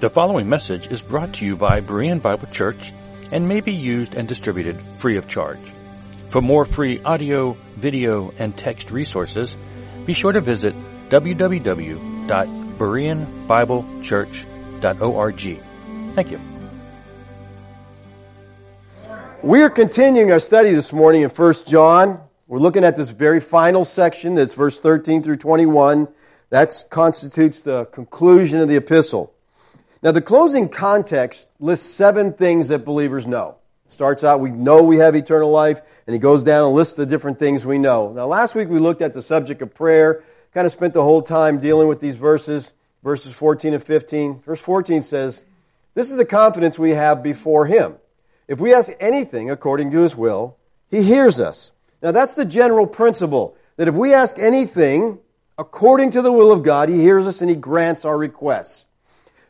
The following message is brought to you by Berean Bible Church and may be used and distributed free of charge. For more free audio, video, and text resources, be sure to visit www.bereanbiblechurch.org. Thank you. We are continuing our study this morning in 1 John. We're looking at this very final section that's verse 13 through 21. That constitutes the conclusion of the epistle. Now, the closing context lists seven things that believers know. It starts out, we know we have eternal life, and he goes down and lists the different things we know. Now, last week we looked at the subject of prayer, kind of spent the whole time dealing with these verses, verses 14 and 15. Verse 14 says, This is the confidence we have before him. If we ask anything according to his will, he hears us. Now, that's the general principle, that if we ask anything according to the will of God, he hears us and he grants our requests.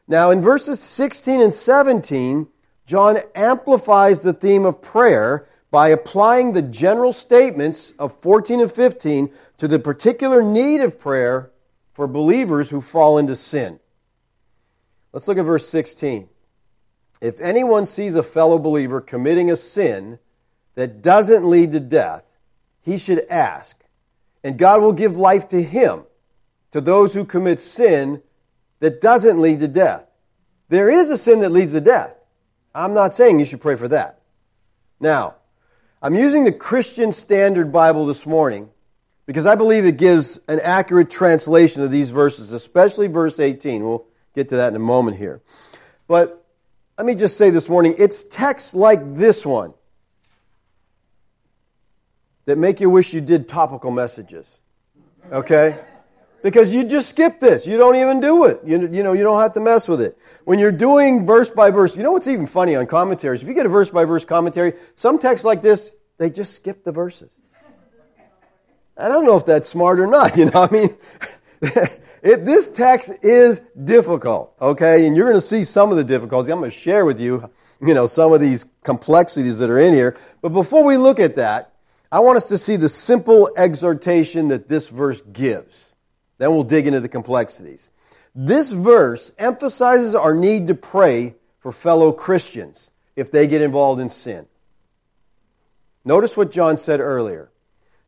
Now, in verses 16 and 17, John amplifies the theme of prayer by applying the general statements of 14 and 15 to the particular need of prayer for believers who fall into sin. Let's look at verse 16. If anyone sees a fellow believer committing a sin that doesn't lead to death, he should ask, and God will give life to him, to those who commit sin that doesn't lead to death. There is a sin that leads to death. I'm not saying you should pray for that. Now, I'm using the Christian Standard Bible this morning because I believe it gives an accurate translation of these verses, especially verse 18. We'll get to that in a moment here. But let me just say this morning, it's texts like this one that make you wish you did topical messages. Okay? Because you just skip this. You don't even do it. You, you know, you don't have to mess with it. When you're doing verse by verse, you know what's even funny on commentaries? If you get a verse by verse commentary, some texts like this, they just skip the verses. I don't know if that's smart or not, you know, I mean, it, this text is difficult, okay? And you're going to see some of the difficulties. I'm going to share with you, you know, some of these complexities that are in here. But before we look at that, I want us to see the simple exhortation that this verse gives. Then we'll dig into the complexities. This verse emphasizes our need to pray for fellow Christians if they get involved in sin. Notice what John said earlier.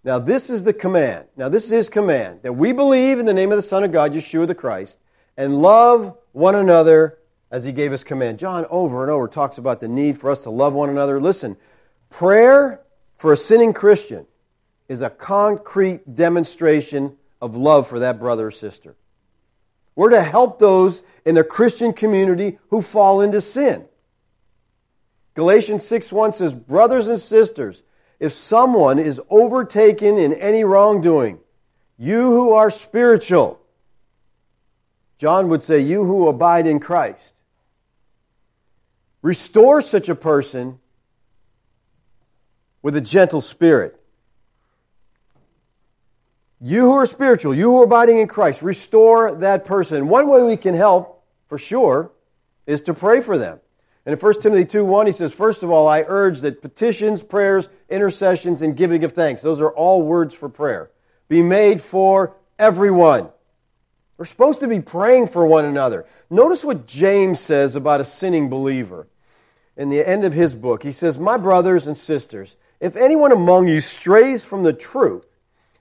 Now this is the command. Now this is his command that we believe in the name of the Son of God, Yeshua the Christ, and love one another as he gave us command. John over and over talks about the need for us to love one another. Listen, prayer for a sinning Christian is a concrete demonstration of love for that brother or sister. We're to help those in the Christian community who fall into sin. Galatians 6:1 says, "Brothers and sisters, if someone is overtaken in any wrongdoing, you who are spiritual, John would say, you who abide in Christ, restore such a person with a gentle spirit. You who are spiritual, you who are abiding in Christ, restore that person. One way we can help, for sure, is to pray for them. And in 1 Timothy 2 1, he says, First of all, I urge that petitions, prayers, intercessions, and giving of thanks, those are all words for prayer, be made for everyone. We're supposed to be praying for one another. Notice what James says about a sinning believer in the end of his book. He says, My brothers and sisters, if anyone among you strays from the truth,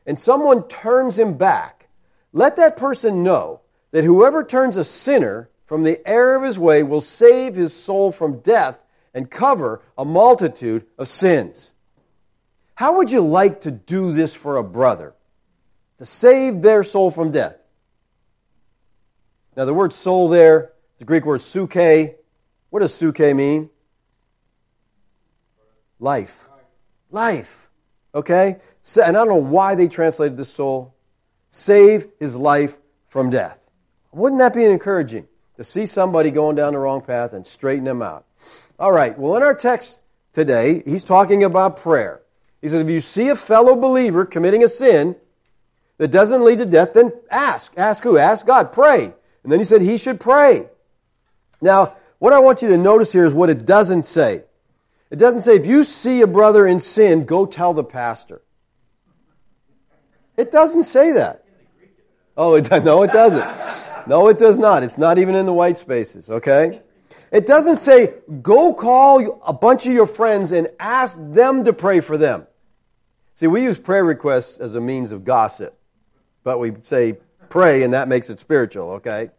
and someone turns him back, let that person know that whoever turns a sinner from the error of his way will save his soul from death and cover a multitude of sins. How would you like to do this for a brother? To save their soul from death. Now, the word soul there is the Greek word psuche. What does psuche mean? Life. Life. Okay? And I don't know why they translated this soul, save his life from death. Wouldn't that be encouraging to see somebody going down the wrong path and straighten them out? All right, well, in our text today, he's talking about prayer. He says, if you see a fellow believer committing a sin that doesn't lead to death, then ask. Ask who? Ask God. Pray. And then he said he should pray. Now, what I want you to notice here is what it doesn't say. It doesn't say, if you see a brother in sin, go tell the pastor. It doesn't say that. Oh, it, no, it doesn't. No, it does not. It's not even in the white spaces, okay? It doesn't say, go call a bunch of your friends and ask them to pray for them. See, we use prayer requests as a means of gossip, but we say pray and that makes it spiritual, okay?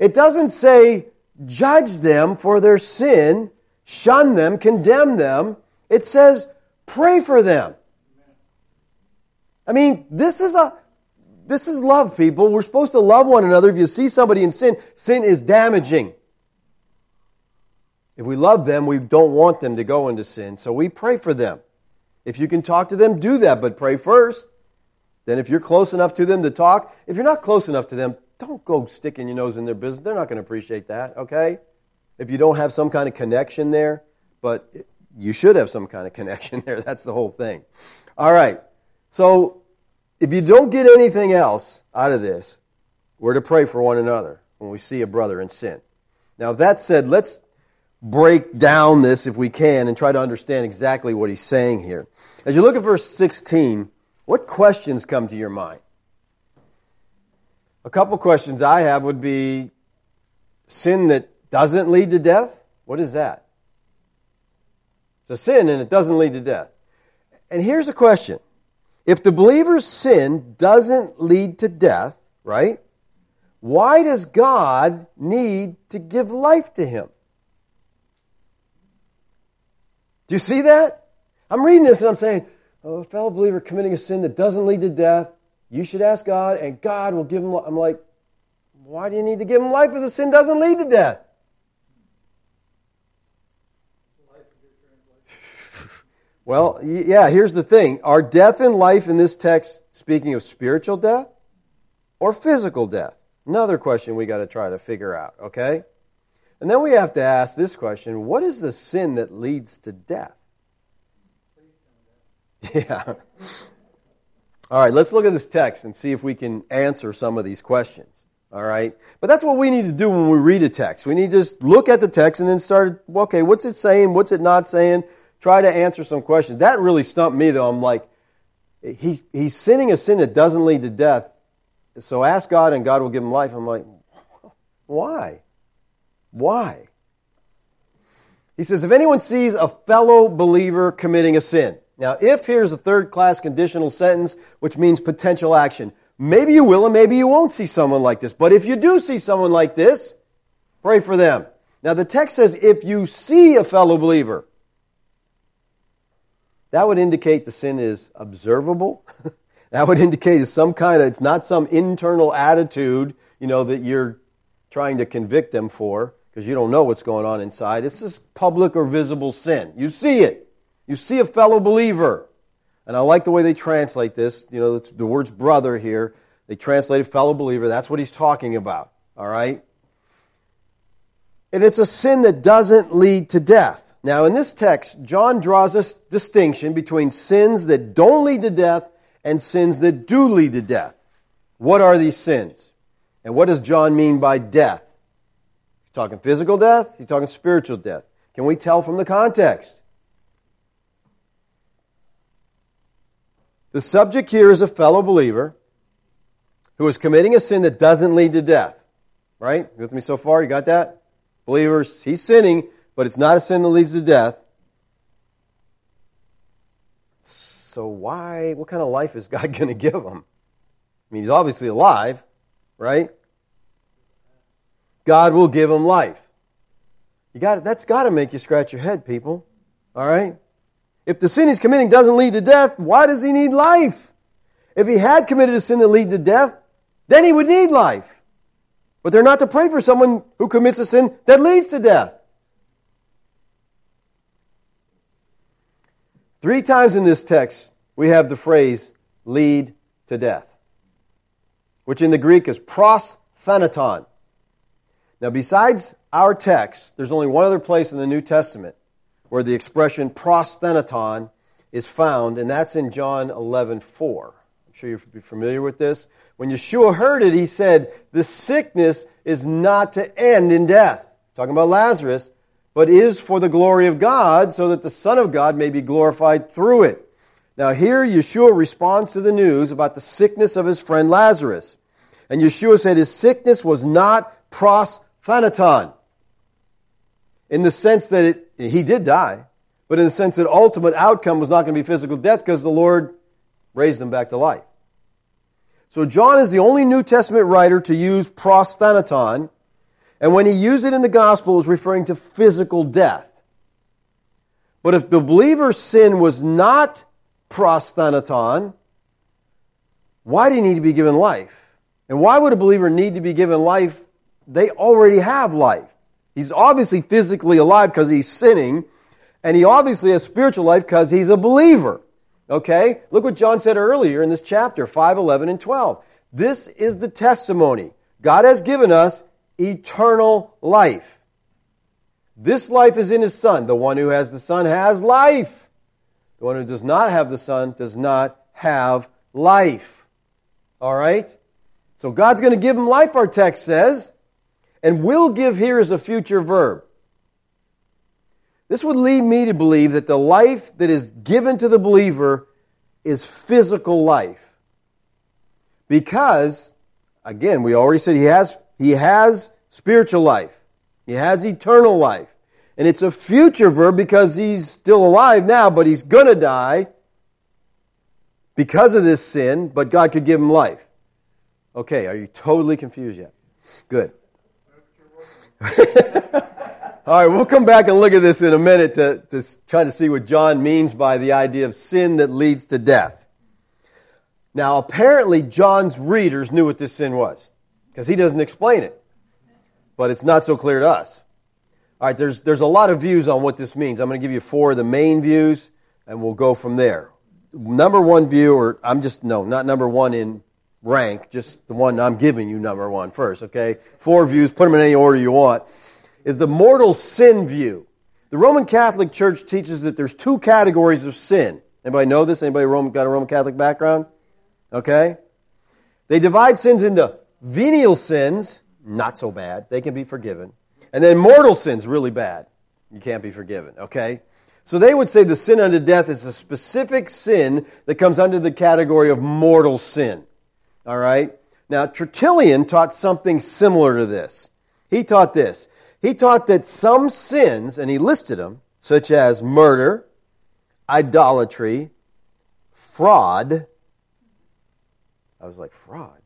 It doesn't say judge them for their sin, shun them, condemn them. It says pray for them. I mean, this is a this is love, people. We're supposed to love one another. If you see somebody in sin, sin is damaging. If we love them, we don't want them to go into sin, so we pray for them. If you can talk to them, do that, but pray first. Then if you're close enough to them to talk, if you're not close enough to them, don't go sticking your nose in their business. They're not going to appreciate that, okay? If you don't have some kind of connection there, but you should have some kind of connection there. That's the whole thing. All right. So if you don't get anything else out of this, we're to pray for one another when we see a brother in sin. Now, that said, let's break down this if we can and try to understand exactly what he's saying here. As you look at verse 16, what questions come to your mind? A couple questions I have would be sin that doesn't lead to death? What is that? It's a sin and it doesn't lead to death. And here's a question. If the believer's sin doesn't lead to death, right? Why does God need to give life to him? Do you see that? I'm reading this and I'm saying, oh, a fellow believer committing a sin that doesn't lead to death, you should ask God and God will give him life. I'm like, why do you need to give him life if the sin doesn't lead to death? Well, yeah, here's the thing. Are death and life in this text speaking of spiritual death or physical death? Another question we got to try to figure out, okay? And then we have to ask this question what is the sin that leads to death? Yeah. All right, let's look at this text and see if we can answer some of these questions. All right? But that's what we need to do when we read a text. We need to just look at the text and then start, okay, what's it saying? What's it not saying? Try to answer some questions. That really stumped me, though. I'm like, he, he's sinning a sin that doesn't lead to death. So ask God and God will give him life. I'm like, why? Why? He says, if anyone sees a fellow believer committing a sin. Now, if here's a third class conditional sentence, which means potential action. Maybe you will and maybe you won't see someone like this. But if you do see someone like this, pray for them. Now, the text says, if you see a fellow believer, that would indicate the sin is observable. that would indicate it's some kind of, it's not some internal attitude, you know, that you're trying to convict them for because you don't know what's going on inside. It's just public or visible sin. You see it. You see a fellow believer. And I like the way they translate this. You know, the word's brother here. They translated fellow believer. That's what he's talking about. All right? And it's a sin that doesn't lead to death. Now, in this text, John draws a distinction between sins that don't lead to death and sins that do lead to death. What are these sins? And what does John mean by death? He's talking physical death? He's talking spiritual death. Can we tell from the context? The subject here is a fellow believer who is committing a sin that doesn't lead to death. Right? You with me so far? You got that? Believers, he's sinning, but it's not a sin that leads to death. So why, what kind of life is God going to give him? I mean, he's obviously alive, right? God will give him life. You got that's got to make you scratch your head, people. All right? If the sin he's committing doesn't lead to death, why does he need life? If he had committed a sin that lead to death, then he would need life. But they're not to pray for someone who commits a sin that leads to death. Three times in this text, we have the phrase lead to death, which in the Greek is pros thanaton. Now, besides our text, there's only one other place in the New Testament where the expression prosthanaton is found, and that's in John 11:4. I'm sure you're familiar with this. When Yeshua heard it, he said, "The sickness is not to end in death." Talking about Lazarus, but is for the glory of God, so that the Son of God may be glorified through it. Now, here Yeshua responds to the news about the sickness of his friend Lazarus. And Yeshua said his sickness was not prosthanaton. In the sense that it, he did die, but in the sense that ultimate outcome was not going to be physical death because the Lord raised him back to life. So John is the only New Testament writer to use prosthanaton, and when he used it in the gospel, it was referring to physical death. But if the believer's sin was not prosthanaton, why do you need to be given life? And why would a believer need to be given life? They already have life. He's obviously physically alive because he's sinning, and he obviously has spiritual life because he's a believer. Okay? Look what John said earlier in this chapter, 5, 11, and 12. This is the testimony. God has given us eternal life. This life is in His Son. The one who has the Son has life. The one who does not have the Son does not have life. All right? So God's going to give him life, our text says. And will give here is a future verb. This would lead me to believe that the life that is given to the believer is physical life. Because, again, we already said he has, he has spiritual life. He has eternal life. And it's a future verb because he's still alive now, but he's gonna die because of this sin, but God could give him life. Okay, are you totally confused yet? Good. All right, we'll come back and look at this in a minute to, to try to see what John means by the idea of sin that leads to death. Now, apparently, John's readers knew what this sin was because he doesn't explain it, but it's not so clear to us. All right, there's, there's a lot of views on what this means. I'm going to give you four of the main views, and we'll go from there. Number one view, or I'm just, no, not number one in rank, just the one I'm giving you number one first, okay? Four views, put them in any order you want is the mortal sin view. The Roman Catholic Church teaches that there's two categories of sin. Anybody know this? Anybody got a Roman Catholic background? Okay. They divide sins into venial sins, not so bad. They can be forgiven. And then mortal sins, really bad. You can't be forgiven. Okay. So they would say the sin unto death is a specific sin that comes under the category of mortal sin. All right. Now, Tertullian taught something similar to this. He taught this. He taught that some sins, and he listed them, such as murder, idolatry, fraud. I was like, fraud?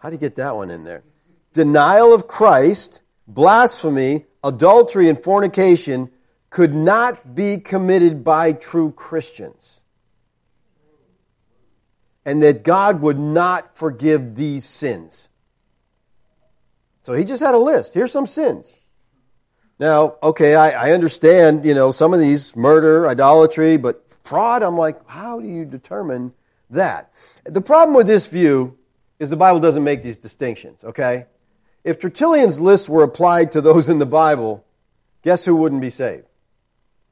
How do you get that one in there? Denial of Christ, blasphemy, adultery, and fornication could not be committed by true Christians. And that God would not forgive these sins. So he just had a list. Here's some sins. Now, okay, I, I understand, you know, some of these murder, idolatry, but fraud, I'm like, how do you determine that? The problem with this view is the Bible doesn't make these distinctions, okay? If Tertullian's list were applied to those in the Bible, guess who wouldn't be saved?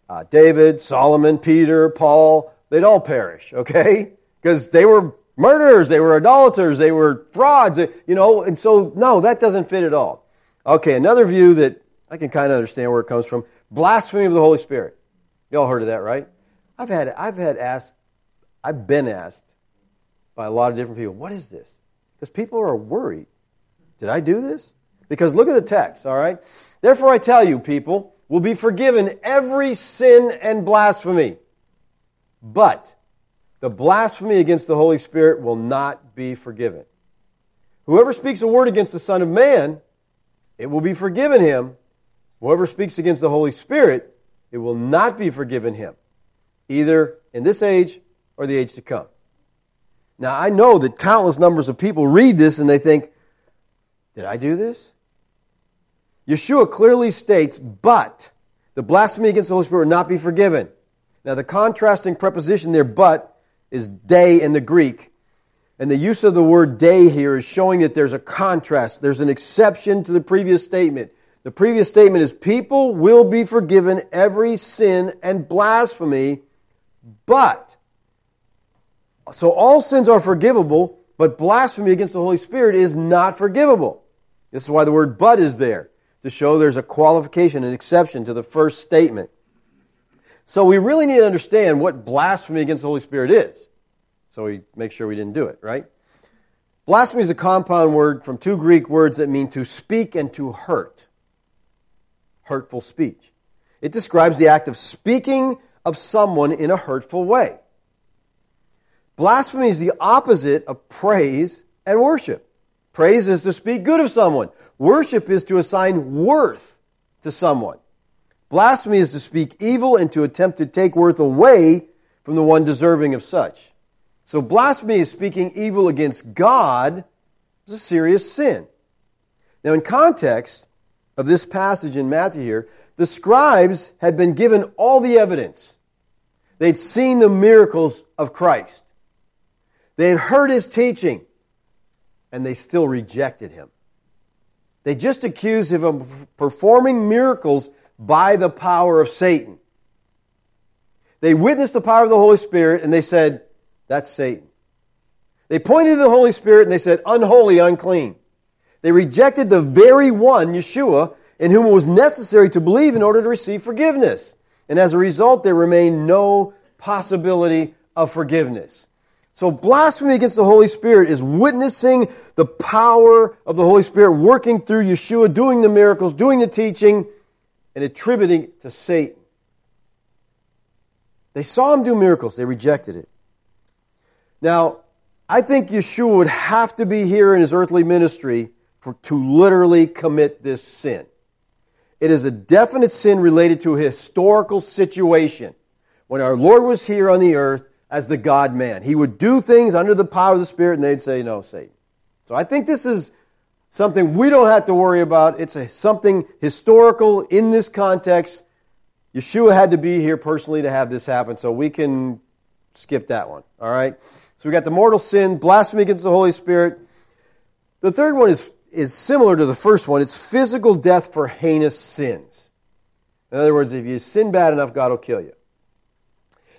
Uh, David, Solomon, Peter, Paul, they'd all perish, okay? Because they were murderers, they were idolaters, they were frauds, you know, and so, no, that doesn't fit at all. Okay, another view that I can kind of understand where it comes from. Blasphemy of the Holy Spirit. You all heard of that, right? I've had, I've had asked, I've been asked by a lot of different people, what is this? Because people are worried. Did I do this? Because look at the text, all right? Therefore I tell you, people will be forgiven every sin and blasphemy. But the blasphemy against the Holy Spirit will not be forgiven. Whoever speaks a word against the Son of Man, it will be forgiven him. Whoever speaks against the Holy Spirit, it will not be forgiven him, either in this age or the age to come. Now, I know that countless numbers of people read this and they think, did I do this? Yeshua clearly states, but the blasphemy against the Holy Spirit will not be forgiven. Now, the contrasting preposition there, but, is day in the Greek. And the use of the word day here is showing that there's a contrast. There's an exception to the previous statement. The previous statement is people will be forgiven every sin and blasphemy, but, so all sins are forgivable, but blasphemy against the Holy Spirit is not forgivable. This is why the word but is there, to show there's a qualification, an exception to the first statement. So we really need to understand what blasphemy against the Holy Spirit is. So we make sure we didn't do it, right? Blasphemy is a compound word from two Greek words that mean to speak and to hurt. Hurtful speech. It describes the act of speaking of someone in a hurtful way. Blasphemy is the opposite of praise and worship. Praise is to speak good of someone. Worship is to assign worth to someone. Blasphemy is to speak evil and to attempt to take worth away from the one deserving of such. So blasphemy is speaking evil against God is a serious sin. Now in context of this passage in Matthew here, the scribes had been given all the evidence. They'd seen the miracles of Christ. They had heard his teaching, and they still rejected him. They just accused him of performing miracles by the power of Satan. They witnessed the power of the Holy Spirit, and they said, that's Satan. They pointed to the Holy Spirit and they said, unholy, unclean. They rejected the very one, Yeshua, in whom it was necessary to believe in order to receive forgiveness. And as a result, there remained no possibility of forgiveness. So blasphemy against the Holy Spirit is witnessing the power of the Holy Spirit working through Yeshua, doing the miracles, doing the teaching, and attributing it to Satan. They saw him do miracles, they rejected it. Now, I think Yeshua would have to be here in his earthly ministry for, to literally commit this sin. It is a definite sin related to a historical situation. When our Lord was here on the earth as the God man, he would do things under the power of the Spirit and they'd say, no, Satan. So I think this is something we don't have to worry about. It's a, something historical in this context. Yeshua had to be here personally to have this happen, so we can skip that one. All right? So we got the mortal sin, blasphemy against the Holy Spirit. The third one is, is similar to the first one. It's physical death for heinous sins. In other words, if you sin bad enough, God will kill you.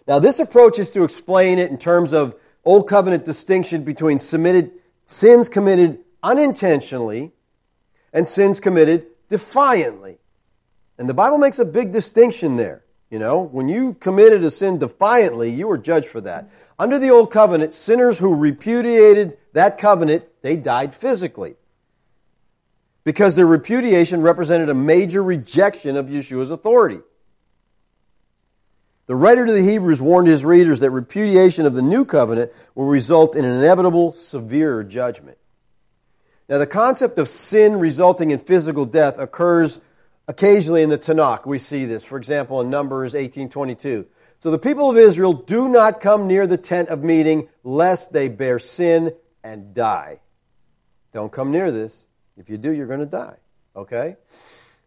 Now, this approach is to explain it in terms of Old Covenant distinction between submitted, sins committed unintentionally and sins committed defiantly. And the Bible makes a big distinction there. You know, when you committed a sin defiantly, you were judged for that. Under the old covenant, sinners who repudiated that covenant, they died physically. Because their repudiation represented a major rejection of Yeshua's authority. The writer to the Hebrews warned his readers that repudiation of the new covenant will result in an inevitable severe judgment. Now, the concept of sin resulting in physical death occurs Occasionally in the Tanakh, we see this. For example, in Numbers 18:22. So the people of Israel do not come near the tent of meeting, lest they bear sin and die. Don't come near this. If you do, you're going to die. Okay?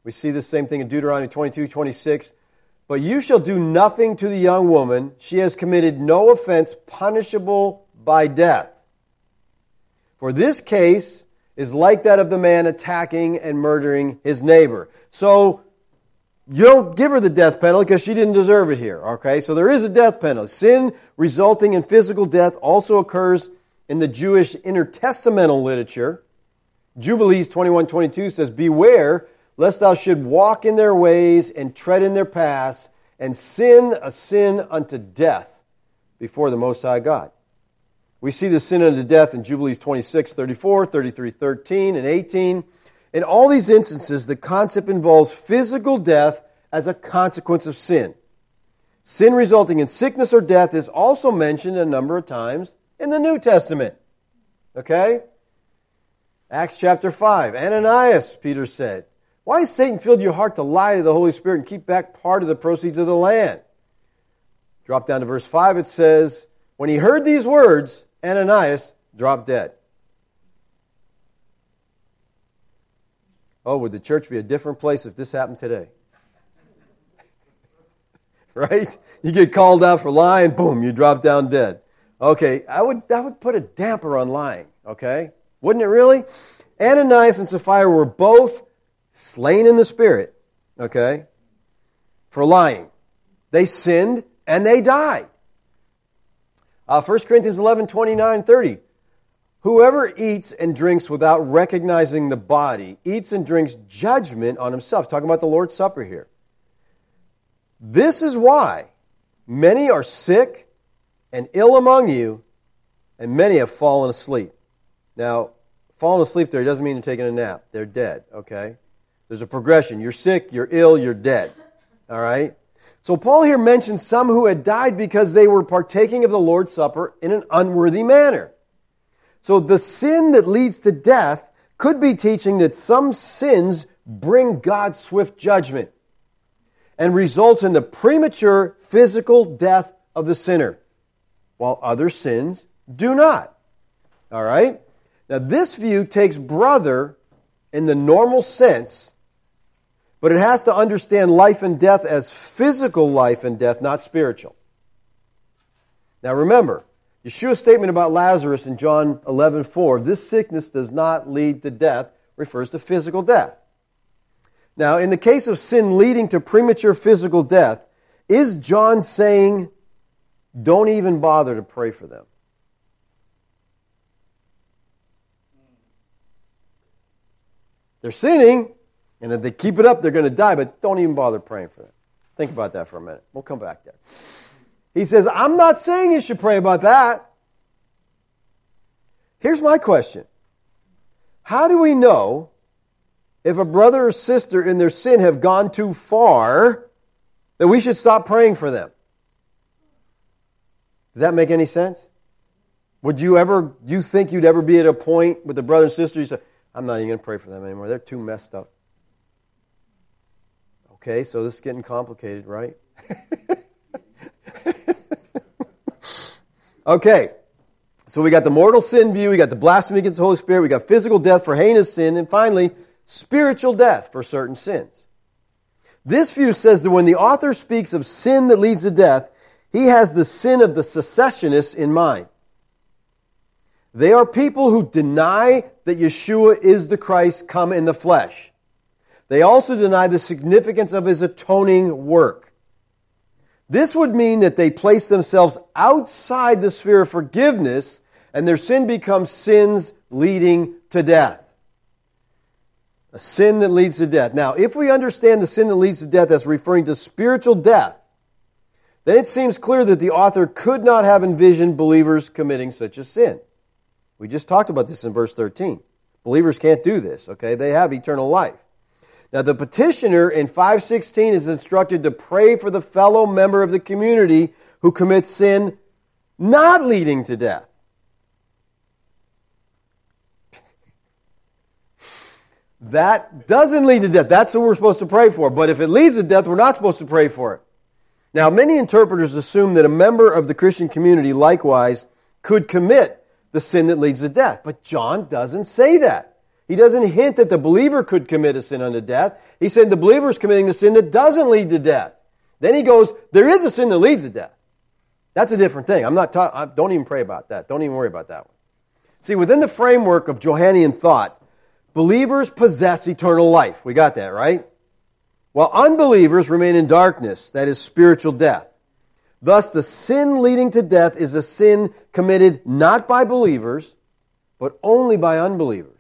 We see the same thing in Deuteronomy 22:26. But you shall do nothing to the young woman. She has committed no offense punishable by death. For this case, is like that of the man attacking and murdering his neighbor. So, you don't give her the death penalty because she didn't deserve it here. Okay? So there is a death penalty. Sin resulting in physical death also occurs in the Jewish intertestamental literature. Jubilees 21:22 says, "Beware lest thou should walk in their ways and tread in their paths and sin a sin unto death before the most high God." We see the sin unto death in Jubilees 26, 34, 33, 13, and 18. In all these instances, the concept involves physical death as a consequence of sin. Sin resulting in sickness or death is also mentioned a number of times in the New Testament. Okay? Acts chapter 5. Ananias, Peter said, Why has Satan filled your heart to lie to the Holy Spirit and keep back part of the proceeds of the land? Drop down to verse 5, it says, When he heard these words, Ananias dropped dead. Oh, would the church be a different place if this happened today? right? You get called out for lying, boom, you drop down dead. Okay, I would that would put a damper on lying, okay? Wouldn't it really? Ananias and Sapphira were both slain in the spirit, okay? For lying. They sinned and they died. Uh, 1 Corinthians 11, 29, 30. Whoever eats and drinks without recognizing the body eats and drinks judgment on himself. Talking about the Lord's Supper here. This is why many are sick and ill among you, and many have fallen asleep. Now, falling asleep there doesn't mean they're taking a nap. They're dead, okay? There's a progression. You're sick, you're ill, you're dead. All right? So Paul here mentions some who had died because they were partaking of the Lord's Supper in an unworthy manner. So the sin that leads to death could be teaching that some sins bring God's swift judgment and results in the premature physical death of the sinner, while other sins do not. All right? Now, this view takes brother in the normal sense, but it has to understand life and death as physical life and death, not spiritual. Now, remember, Yeshua's statement about Lazarus in John 11:4, this sickness does not lead to death, refers to physical death. Now, in the case of sin leading to premature physical death, is John saying, don't even bother to pray for them? They're sinning, and if they keep it up, they're going to die, but don't even bother praying for them. Think about that for a minute. We'll come back there. He says, I'm not saying you should pray about that. Here's my question How do we know if a brother or sister in their sin have gone too far, that we should stop praying for them. Does that make any sense? Would you ever, you think you'd ever be at a point with a brother and sister, you say, I'm not even going to pray for them anymore. They're too messed up. Okay, so this is getting complicated, right? okay, so we got the mortal sin view, we got the blasphemy against the Holy Spirit, we got physical death for heinous sin, and finally, spiritual death for certain sins. This view says that when the author speaks of sin that leads to death, he has the sin of the secessionists in mind. They are people who deny that Yeshua is the Christ come in the flesh. They also deny the significance of his atoning work. This would mean that they place themselves outside the sphere of forgiveness and their sin becomes sins leading to death. A sin that leads to death. Now, if we understand the sin that leads to death as referring to spiritual death, then it seems clear that the author could not have envisioned believers committing such a sin. We just talked about this in verse 13. Believers can't do this, okay? They have eternal life. Now, the petitioner in 516 is instructed to pray for the fellow member of the community who commits sin not leading to death. That doesn't lead to death. That's what we're supposed to pray for. But if it leads to death, we're not supposed to pray for it. Now, many interpreters assume that a member of the Christian community likewise could commit the sin that leads to death. But John doesn't say that. He doesn't hint that the believer could commit a sin unto death. He said the believer is committing the sin that doesn't lead to death. Then he goes, there is a sin that leads to death. That's a different thing. I'm not talking, don't even pray about that. Don't even worry about that one. See, within the framework of Johannine thought, Believers possess eternal life. We got that, right? While unbelievers remain in darkness, that is spiritual death. Thus, the sin leading to death is a sin committed not by believers, but only by unbelievers.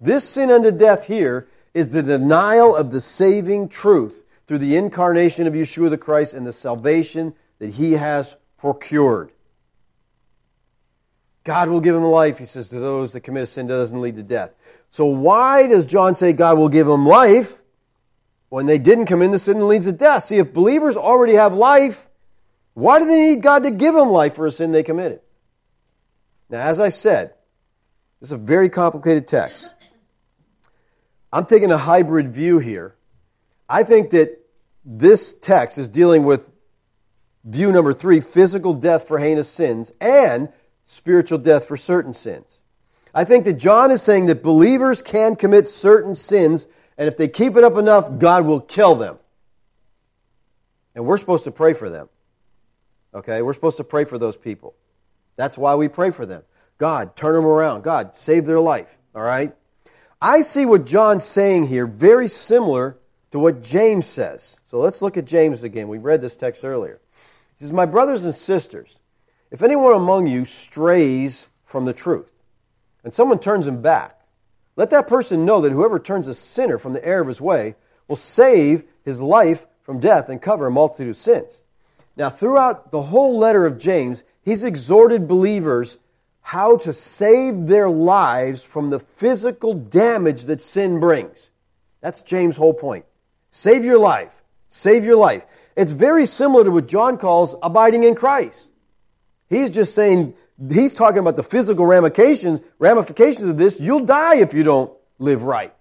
This sin unto death here is the denial of the saving truth through the incarnation of Yeshua the Christ and the salvation that he has procured. God will give him life, he says, to those that commit a sin that doesn't lead to death. So why does John say God will give them life when they didn't come in the sin that leads to death? See, if believers already have life, why do they need God to give them life for a sin they committed? Now, as I said, this is a very complicated text. I'm taking a hybrid view here. I think that this text is dealing with view number three, physical death for heinous sins, and spiritual death for certain sins. I think that John is saying that believers can commit certain sins, and if they keep it up enough, God will kill them. And we're supposed to pray for them. Okay? We're supposed to pray for those people. That's why we pray for them. God, turn them around. God, save their life. All right? I see what John's saying here very similar to what James says. So let's look at James again. We read this text earlier. He says, My brothers and sisters, if anyone among you strays from the truth, and someone turns him back, let that person know that whoever turns a sinner from the error of his way will save his life from death and cover a multitude of sins. Now, throughout the whole letter of James, he's exhorted believers how to save their lives from the physical damage that sin brings. That's James' whole point. Save your life. Save your life. It's very similar to what John calls abiding in Christ. He's just saying, he's talking about the physical ramifications, ramifications of this. You'll die if you don't live right.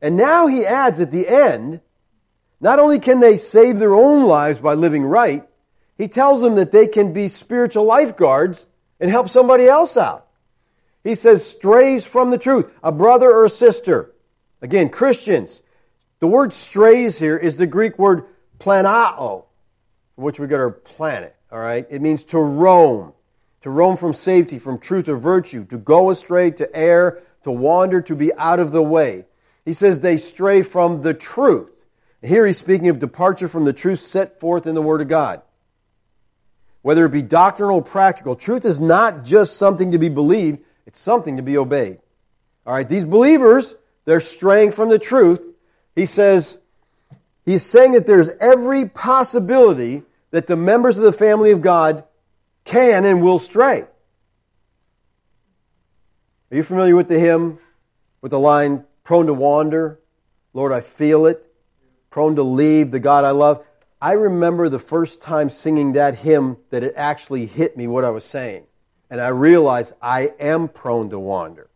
And now he adds at the end, not only can they save their own lives by living right, he tells them that they can be spiritual lifeguards and help somebody else out. He says strays from the truth, a brother or a sister. Again, Christians. The word strays here is the Greek word planao, from which we get our planet. All right? It means to roam. To roam from safety, from truth or virtue, to go astray, to err, to wander, to be out of the way. He says they stray from the truth. Here he's speaking of departure from the truth set forth in the Word of God. Whether it be doctrinal or practical, truth is not just something to be believed, it's something to be obeyed. Alright, these believers, they're straying from the truth. He says, he's saying that there's every possibility that the members of the family of God can and will stray. Are you familiar with the hymn, with the line, prone to wander? Lord, I feel it. Prone to leave the God I love. I remember the first time singing that hymn that it actually hit me what I was saying. And I realized I am prone to wander.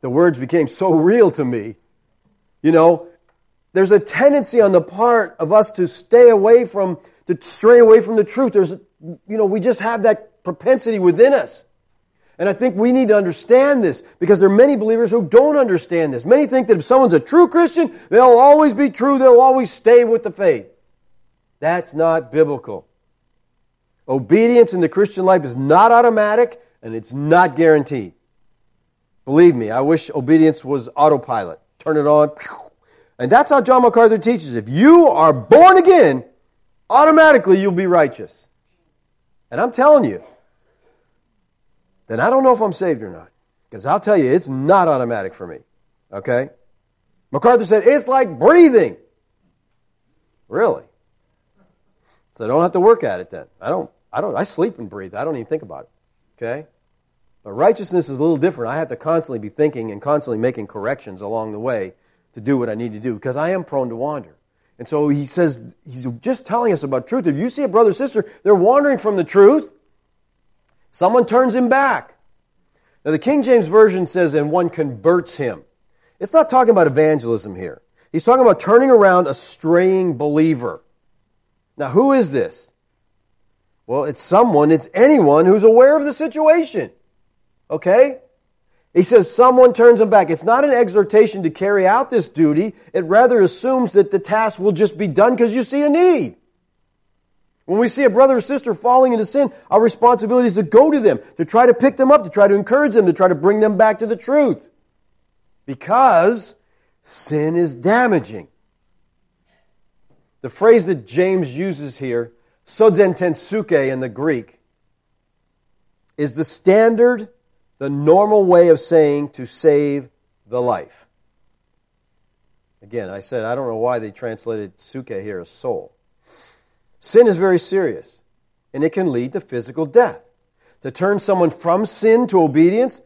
The words became so real to me. You know, there's a tendency on the part of us to stay away from, to stray away from the truth. There's, you know, we just have that propensity within us. And I think we need to understand this because there are many believers who don't understand this. Many think that if someone's a true Christian, they'll always be true, they'll always stay with the faith. That's not biblical. Obedience in the Christian life is not automatic and it's not guaranteed. Believe me, I wish obedience was autopilot. Turn it on. And that's how John MacArthur teaches. If you are born again, automatically you'll be righteous. And I'm telling you, then I don't know if I'm saved or not. Because I'll tell you, it's not automatic for me. Okay? MacArthur said, it's like breathing. Really? So I don't have to work at it then. I don't, I don't, I sleep and breathe. I don't even think about it. Okay? But righteousness is a little different. I have to constantly be thinking and constantly making corrections along the way to do what I need to do because I am prone to wander. And so he says, he's just telling us about truth. If you see a brother or sister, they're wandering from the truth, Someone turns him back. Now, the King James Version says, and one converts him. It's not talking about evangelism here. He's talking about turning around a straying believer. Now, who is this? Well, it's someone, it's anyone who's aware of the situation. Okay? He says someone turns him back. It's not an exhortation to carry out this duty. It rather assumes that the task will just be done because you see a need. When we see a brother or sister falling into sin, our responsibility is to go to them, to try to pick them up, to try to encourage them, to try to bring them back to the truth. Because sin is damaging. The phrase that James uses here, sozen tensuke in the Greek, is the standard, the normal way of saying to save the life. Again, I said I don't know why they translated psuche here as soul. Sin is very serious, and it can lead to physical death. To turn someone from sin to obedience,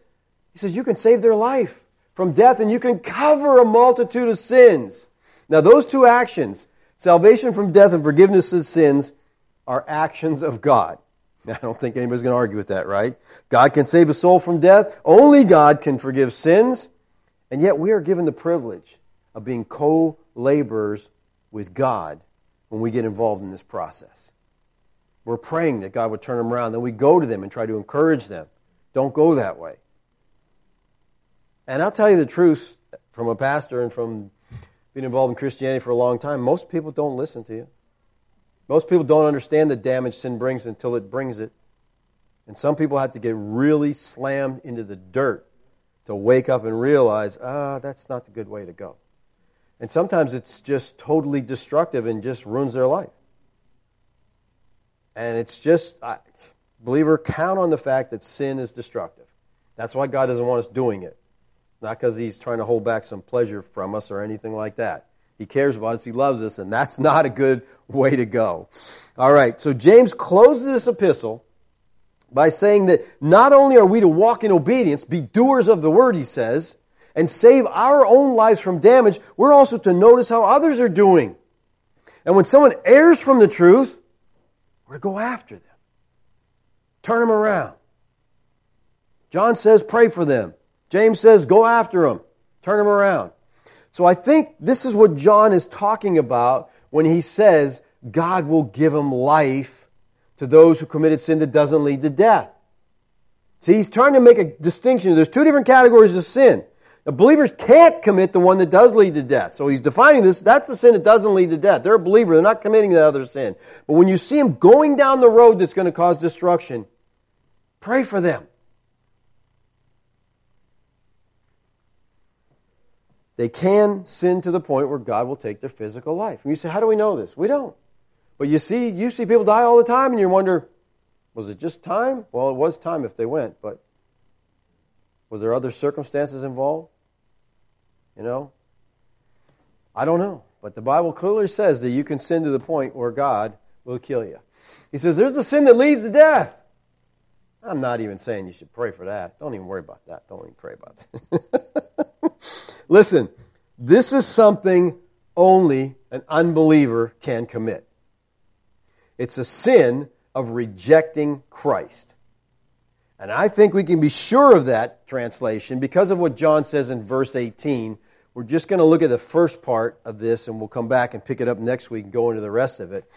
he says you can save their life from death and you can cover a multitude of sins. Now, those two actions, salvation from death and forgiveness of sins, are actions of God. I don't think anybody's going to argue with that, right? God can save a soul from death. Only God can forgive sins. And yet we are given the privilege of being co-laborers with God when we get involved in this process. We're praying that God would turn them around. Then we go to them and try to encourage them. Don't go that way. And I'll tell you the truth from a pastor and from being involved in Christianity for a long time, most people don't listen to you. Most people don't understand the damage sin brings until it brings it. And some people have to get really slammed into the dirt to wake up and realize, ah, that's not the good way to go. And sometimes it's just totally destructive and just ruins their life. And it's just, I, believer, count on the fact that sin is destructive. That's why God doesn't want us doing it. Not because He's trying to hold back some pleasure from us or anything like that. He cares about us, He loves us, and that's not a good way to go. All right, so James closes this epistle by saying that not only are we to walk in obedience, be doers of the word, he says, and save our own lives from damage, we're also to notice how others are doing. And when someone errs from the truth, we're to go after them. Turn them around. John says, pray for them. James says, go after them. Turn them around. So I think this is what John is talking about when he says God will give them life to those who committed sin that doesn't lead to death. See, he's trying to make a distinction. There's two different categories of sin. Believers can't commit the one that does lead to death. So he's defining this. That's the sin that doesn't lead to death. They're a believer. They're not committing the other sin. But when you see them going down the road that's going to cause destruction, pray for them. They can sin to the point where God will take their physical life. And you say, how do we know this? We don't. But you see, you see people die all the time and you wonder, was it just time? Well, it was time if they went, but was there other circumstances involved? You know? I don't know. But the Bible clearly says that you can sin to the point where God will kill you. He says there's a sin that leads to death. I'm not even saying you should pray for that. Don't even worry about that. Don't even pray about that. Listen, this is something only an unbeliever can commit. It's a sin of rejecting Christ. And I think we can be sure of that translation because of what John says in verse 18. We're just going to look at the first part of this and we'll come back and pick it up next week and go into the rest of it.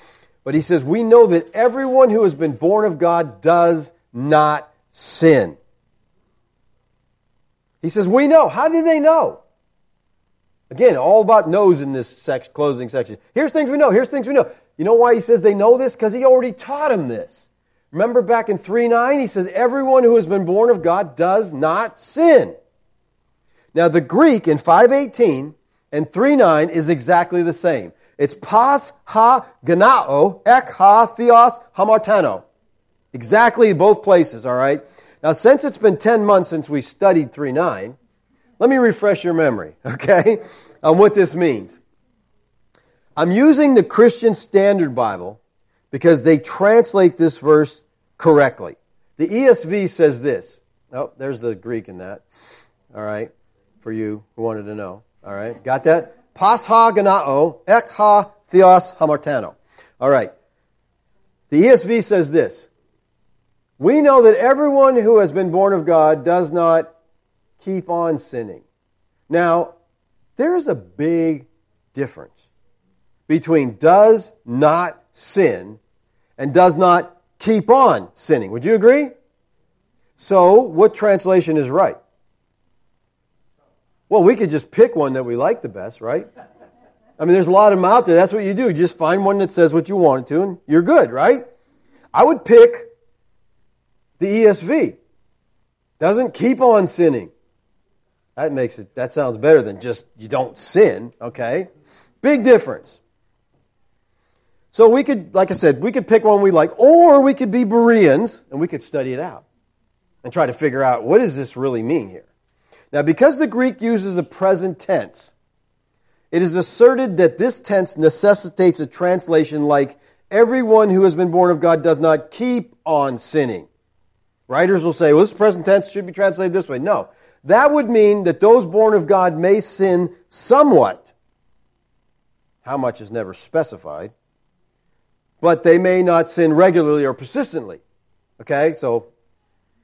But he says, We know that everyone who has been born of God does not sin. He says, We know. How do they know? Again, all about knows in this section, closing section. Here's things we know. Here's things we know. You know why he says they know this? Because he already taught them this. Remember back in 3 9, he says, Everyone who has been born of God does not sin. Now, the Greek in 518 and 3 9 is exactly the same. It's pas ha ganao, ek ha theos hamartano. Exactly both places, all right? Now, since it's been 10 months since we studied 3 9, let me refresh your memory, okay, on what this means. I'm using the Christian Standard Bible because they translate this verse correctly. The ESV says this. Oh, there's the Greek in that. All right, for you who wanted to know. All right, got that? Pas ha ganao, ek ha theos hamartano. All right. The ESV says this. We know that everyone who has been born of God does not keep on sinning. Now, there is a big difference between does not sin and does not keep on sinning. Would you agree? So, what translation is right? Well, we could just pick one that we like the best, right? I mean, there's a lot of them out there. That's what you do. You just find one that says what you want it to, and you're good, right? I would pick the ESV. Doesn't keep on sinning. That makes it, that sounds better than just you don't sin, okay? Big difference. So we could, like I said, we could pick one we like, or we could be Bereans and we could study it out and try to figure out what does this really mean here. Now, because the Greek uses the present tense, it is asserted that this tense necessitates a translation like, everyone who has been born of God does not keep on sinning. Writers will say, well, this present tense should be translated this way. No. That would mean that those born of God may sin somewhat. How much is never specified but they may not sin regularly or persistently. Okay, so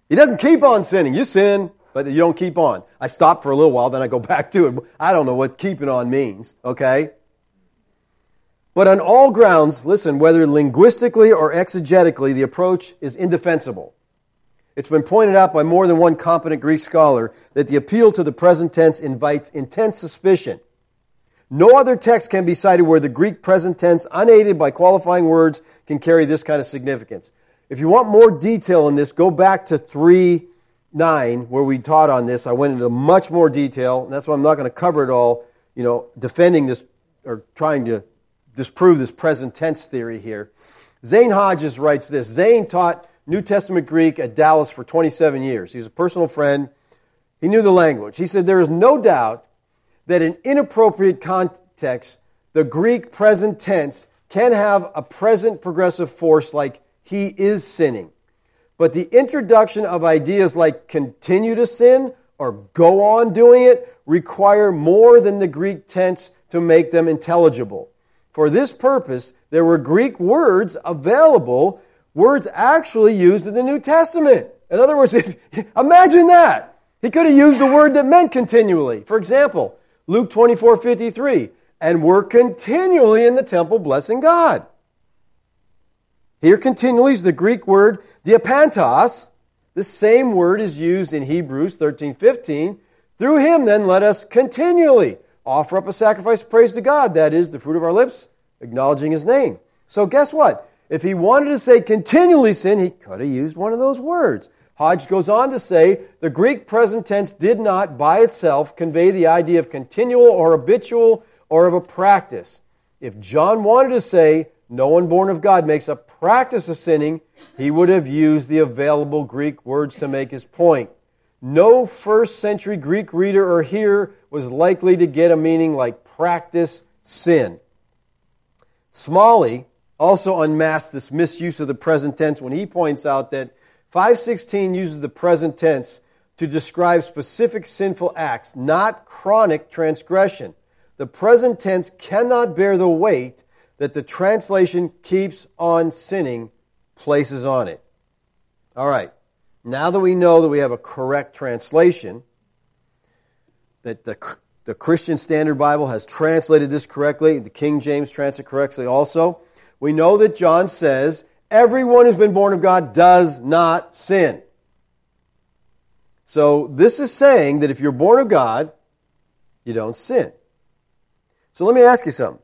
he doesn't keep on sinning. You sin, but you don't keep on. I stop for a little while, then I go back to it. I don't know what keeping on means. Okay? But on all grounds, listen, whether linguistically or exegetically, the approach is indefensible. It's been pointed out by more than one competent Greek scholar that the appeal to the present tense invites intense suspicion no other text can be cited where the Greek present tense, unaided by qualifying words, can carry this kind of significance. If you want more detail in this, go back to 3 9, where we taught on this. I went into much more detail, and that's why I'm not going to cover it all, you know, defending this or trying to disprove this present tense theory here. Zane Hodges writes this. Zane taught New Testament Greek at Dallas for 27 years. He's a personal friend. He knew the language. He said, There is no doubt that in inappropriate context, the Greek present tense can have a present progressive force like he is sinning. But the introduction of ideas like continue to sin or go on doing it require more than the Greek tense to make them intelligible. For this purpose, there were Greek words available, words actually used in the New Testament. In other words, if, imagine that. He could have used a word that meant continually. For example, Luke 24 53, and were continually in the temple blessing God. Here continually is the Greek word diapantos. The same word is used in Hebrews 13 15. Through him, then, let us continually offer up a sacrifice of praise to God. That is the fruit of our lips, acknowledging his name. So, guess what? If he wanted to say continually sin, he could have used one of those words. Hodge goes on to say the Greek present tense did not, by itself, convey the idea of continual or habitual or of a practice. If John wanted to say, no one born of God makes a practice of sinning, he would have used the available Greek words to make his point. No first century Greek reader or hearer was likely to get a meaning like practice sin. Smalley also unmasked this misuse of the present tense when he points out that 516 uses the present tense to describe specific sinful acts, not chronic transgression. The present tense cannot bear the weight that the translation keeps on sinning places on it. All right. Now that we know that we have a correct translation, that the, the Christian Standard Bible has translated this correctly, the King James translates correctly also, we know that John says Everyone who's been born of God does not sin. So this is saying that if you're born of God, you don't sin. So let me ask you something.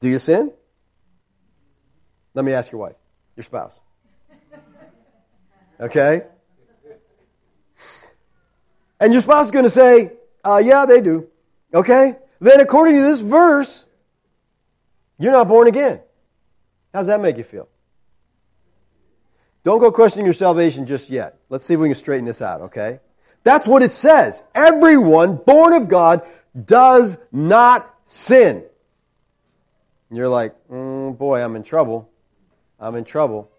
Do you sin? Let me ask your wife, your spouse. Okay? And your spouse is going to say, uh, yeah, they do. Okay? Then according to this verse, you're not born again. How does that make you feel? Don't go questioning your salvation just yet. Let's see if we can straighten this out, okay? That's what it says. Everyone born of God does not sin. And you're like, mm, boy, I'm in trouble. I'm in trouble.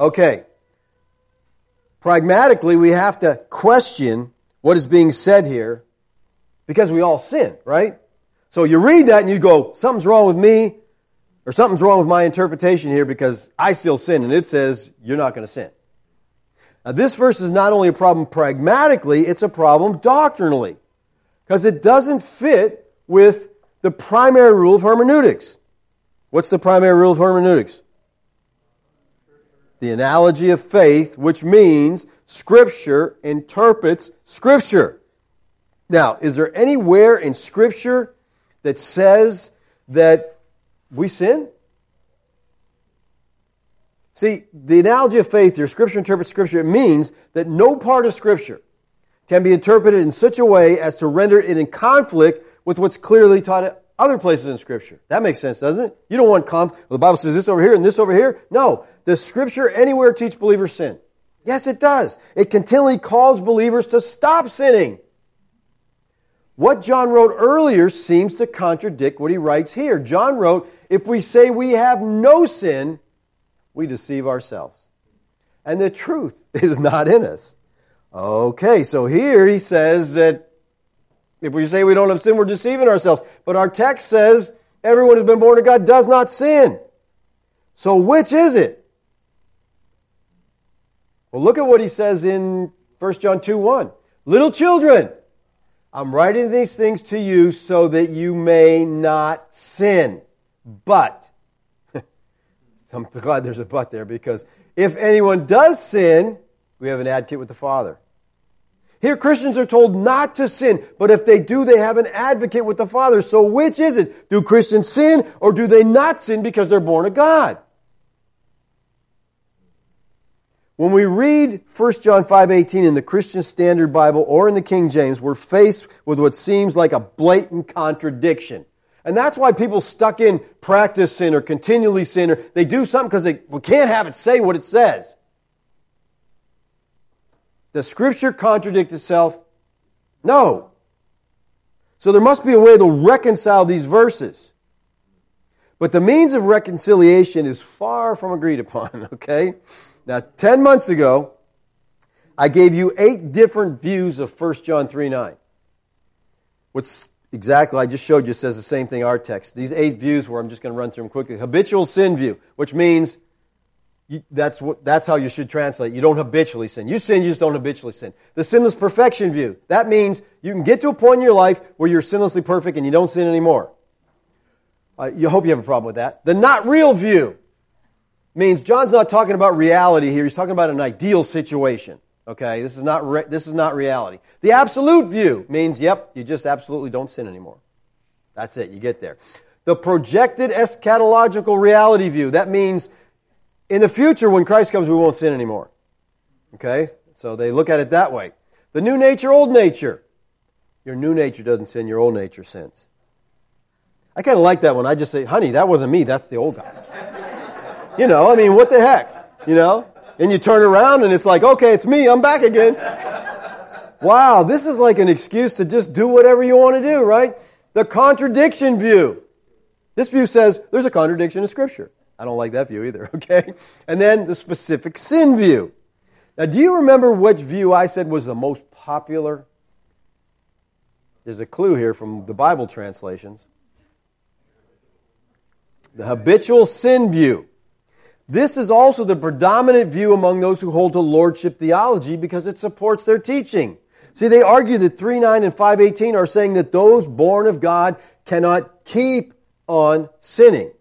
Okay. Pragmatically, we have to question what is being said here because we all sin, right? So you read that and you go, something's wrong with me or something's wrong with my interpretation here because I still sin, and it says you're not going to sin. Now, this verse is not only a problem pragmatically, it's a problem doctrinally. Because it doesn't fit with the primary rule of hermeneutics. What's the primary rule of hermeneutics? The analogy of faith, which means Scripture interprets Scripture. Now, is there anywhere in Scripture that says that we sin? See, the analogy of faith here, Scripture interprets Scripture, it means that no part of Scripture can be interpreted in such a way as to render it in conflict with what's clearly taught at other places in Scripture. That makes sense, doesn't it? You don't want conflict. Well, the Bible says this over here and this over here. No. Does Scripture anywhere teach believers sin? Yes, it does. It continually calls believers to stop sinning. What John wrote earlier seems to contradict what he writes here. John wrote, if we say we have no sin, we deceive ourselves. And the truth is not in us. Okay, so here he says that if we say we don't have sin, we're deceiving ourselves. But our text says everyone who's been born of God does not sin. So which is it? Well, look at what he says in 1 John 2 1. Little children, I'm writing these things to you so that you may not sin. But, I'm glad there's a but there because if anyone does sin, we have an advocate with the Father. Here, Christians are told not to sin, but if they do, they have an advocate with the Father. So, which is it? Do Christians sin or do they not sin because they're born of God? When we read 1 John 5:18 in the Christian Standard Bible or in the King James, we're faced with what seems like a blatant contradiction. And that's why people stuck in practice sin or continually sin or they do something because they we can't have it say what it says. Does scripture contradict itself? No. So there must be a way to reconcile these verses. But the means of reconciliation is far from agreed upon, okay? Now, 10 months ago, I gave you eight different views of 1 John 3 9. What's exactly, I just showed you, says the same thing our text. These eight views where I'm just going to run through them quickly. Habitual sin view, which means you, that's what, that's how you should translate. You don't habitually sin. You sin, you just don't habitually sin. The sinless perfection view. That means you can get to a point in your life where you're sinlessly perfect and you don't sin anymore. Uh, you hope you have a problem with that. The not real view means John's not talking about reality here. He's talking about an ideal situation. Okay, this is not re- this is not reality. The absolute view means, yep, you just absolutely don't sin anymore. That's it. You get there. The projected eschatological reality view. That means in the future, when Christ comes, we won't sin anymore. Okay, so they look at it that way. The new nature, old nature. Your new nature doesn't sin. Your old nature sins. I kind of like that one. I just say, honey, that wasn't me. That's the old guy. you know, I mean, what the heck? You know? And you turn around and it's like, okay, it's me. I'm back again. wow, this is like an excuse to just do whatever you want to do, right? The contradiction view. This view says there's a contradiction in Scripture. I don't like that view either, okay? And then the specific sin view. Now, do you remember which view I said was the most popular? There's a clue here from the Bible translations. The habitual sin view. This is also the predominant view among those who hold to lordship theology because it supports their teaching. See, they argue that 3.9 and 5.18 are saying that those born of God cannot keep on sinning.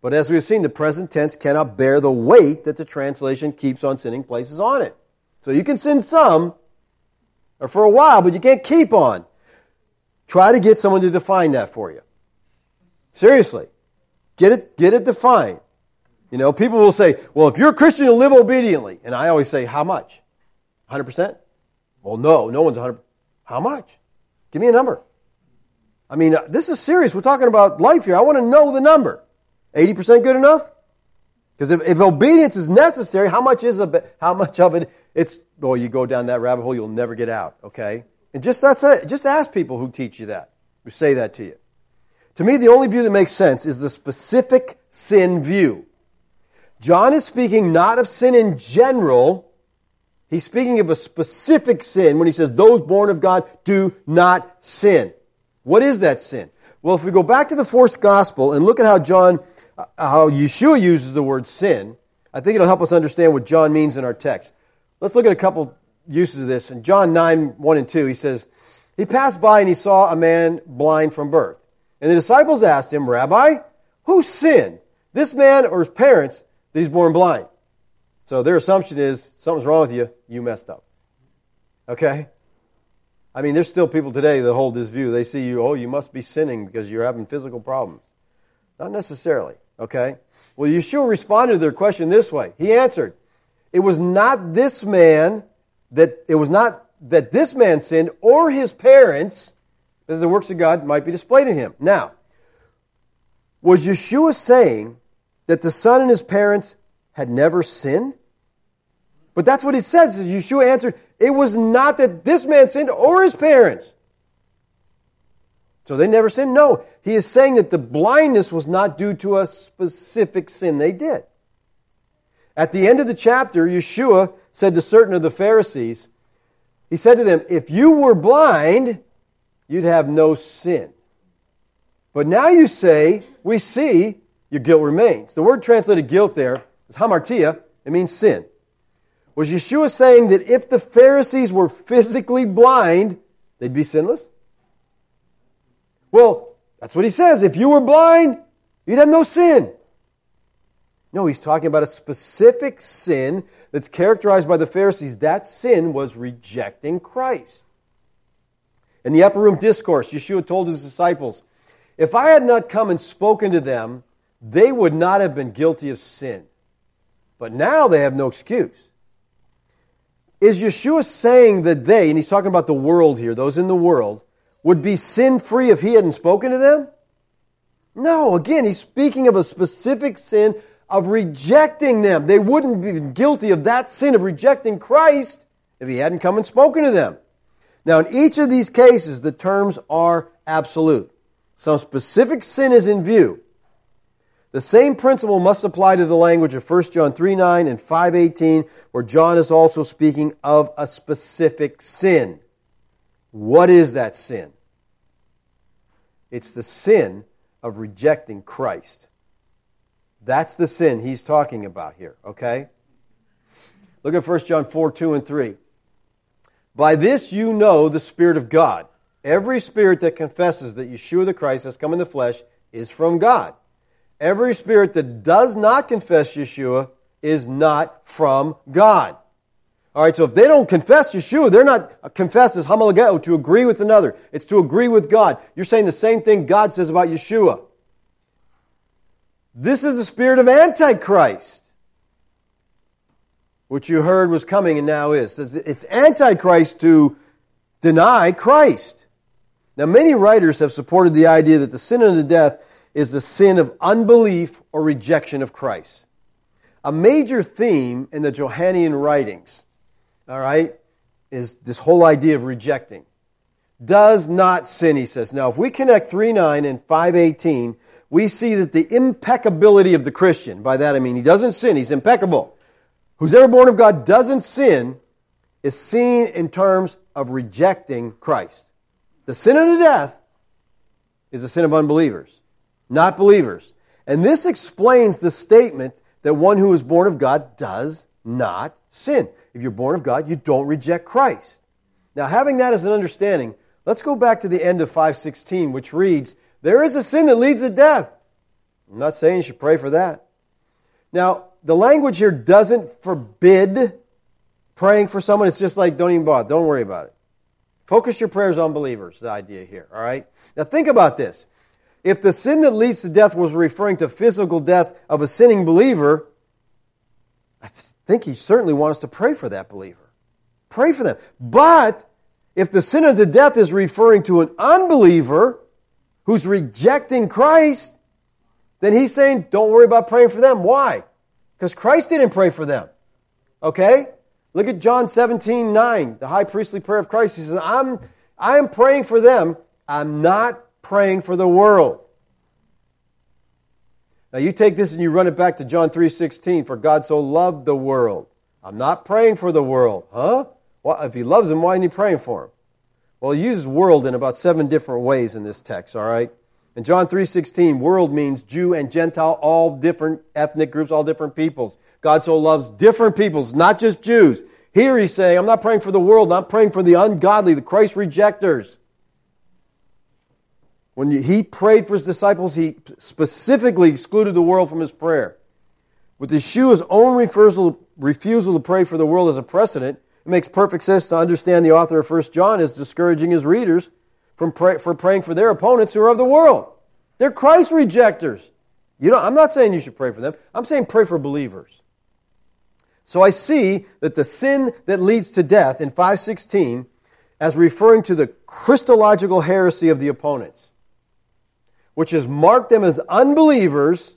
But as we've seen, the present tense cannot bear the weight that the translation keeps on sinning places on it. So you can sin some, or for a while, but you can't keep on. Try to get someone to define that for you. Seriously. Get it, get it defined. You know, people will say, well, if you're a Christian, you'll live obediently. And I always say, how much? 100%? Well, no, no one's 100 How much? Give me a number. I mean, uh, this is serious. We're talking about life here. I want to know the number. 80% good enough? Because if, if obedience is necessary, how much is a, how much of it? It's oh, you go down that rabbit hole, you'll never get out. Okay, and just that's it. Just ask people who teach you that, who say that to you. To me, the only view that makes sense is the specific sin view. John is speaking not of sin in general. He's speaking of a specific sin when he says, those born of God do not sin. What is that sin? Well, if we go back to the fourth gospel and look at how John, uh, how Yeshua uses the word sin, I think it'll help us understand what John means in our text. Let's look at a couple uses of this. In John 9, 1 and 2, he says, He passed by and he saw a man blind from birth. And the disciples asked him, Rabbi, who sinned, this man or his parents, that he's born blind? So their assumption is something's wrong with you, you messed up. Okay? I mean, there's still people today that hold this view. They see you, oh, you must be sinning because you're having physical problems. Not necessarily. Okay? Well, Yeshua responded to their question this way. He answered, It was not this man that, it was not that this man sinned or his parents, that the works of God might be displayed in him. Now, was Yeshua saying that the son and his parents had never sinned? But that's what he says. Yeshua answered, it was not that this man sinned or his parents. So they never sinned? No. He is saying that the blindness was not due to a specific sin they did. At the end of the chapter, Yeshua said to certain of the Pharisees, He said to them, If you were blind, you'd have no sin. But now you say, we see your guilt remains. The word translated guilt there is hamartia. It means sin. Was Yeshua saying that if the Pharisees were physically blind, they'd be sinless? Well, that's what he says. If you were blind, you'd have no sin. No, he's talking about a specific sin that's characterized by the Pharisees. That sin was rejecting Christ. In the upper room discourse, Yeshua told his disciples, If I had not come and spoken to them, they would not have been guilty of sin. But now they have no excuse. Is Yeshua saying that they, and he's talking about the world here, those in the world, would be sin free if he hadn't spoken to them? No, again, he's speaking of a specific sin of rejecting them. They wouldn't be guilty of that sin of rejecting Christ if he hadn't come and spoken to them. Now, in each of these cases, the terms are absolute. Some specific sin is in view. The same principle must apply to the language of 1 John 3 9 and 518, where John is also speaking of a specific sin. What is that sin? It's the sin of rejecting Christ. That's the sin he's talking about here, okay? Look at 1 John 4 2 and 3. By this you know the Spirit of God. Every spirit that confesses that Yeshua the Christ has come in the flesh is from God. Every spirit that does not confess Yeshua is not from God. All right, so if they don't confess Yeshua, they're not uh, confess as homologeo, to agree with another. It's to agree with God. You're saying the same thing God says about Yeshua. This is the spirit of Antichrist, which you heard was coming and now is. It's Antichrist to deny Christ. Now, many writers have supported the idea that the sin unto death is the sin of unbelief or rejection of Christ. A major theme in the Johannine writings, all right, is this whole idea of rejecting. Does not sin, he says. Now, if we connect 3 9 and 518, we see that the impeccability of the Christian, by that I mean he doesn't sin, he's impeccable. Who's ever born of God doesn't sin, is seen in terms of rejecting Christ. The sin unto death is the sin of unbelievers not believers. And this explains the statement that one who is born of God does not sin. If you're born of God, you don't reject Christ. Now, having that as an understanding, let's go back to the end of 516, which reads, There is a sin that leads to death. I'm not saying you should pray for that. Now, the language here doesn't forbid praying for someone. It's just like, don't even bother. Don't worry about it. Focus your prayers on believers, the idea here, all right? Now, think about this. If the sin that leads to death was referring to physical death of a sinning believer, I think he certainly wants us to pray for that believer. Pray for them. But if the sin unto death is referring to an unbeliever who's rejecting Christ, then he's saying, don't worry about praying for them. Why? Because Christ didn't pray for them. Okay? Look at John 17, 9, the high priestly prayer of Christ. He says, I'm, I'm praying for them. I'm not praying for the world. Now you take this and you run it back to John 3:16 for God so loved the world. I'm not praying for the world. Huh? Well, if he loves them, why isn't he praying for him? Well, he uses world in about seven different ways in this text, all right? In John 3:16, world means Jew and Gentile, all different ethnic groups, all different peoples. God so loves different peoples, not just Jews. Here he's saying, I'm not praying for the world, I'm praying for the ungodly, the Christ rejectors. When he prayed for his disciples, he specifically excluded the world from his prayer. With Yeshua's own refusal, refusal to pray for the world as a precedent, it makes perfect sense to understand the author of 1 John is discouraging his readers from pray, for praying for their opponents who are of the world. They're Christ rejectors. You know, I'm not saying you should pray for them. I'm saying pray for believers. So I see that the sin that leads to death in 516 as referring to the Christological heresy of the opponents which has marked them as unbelievers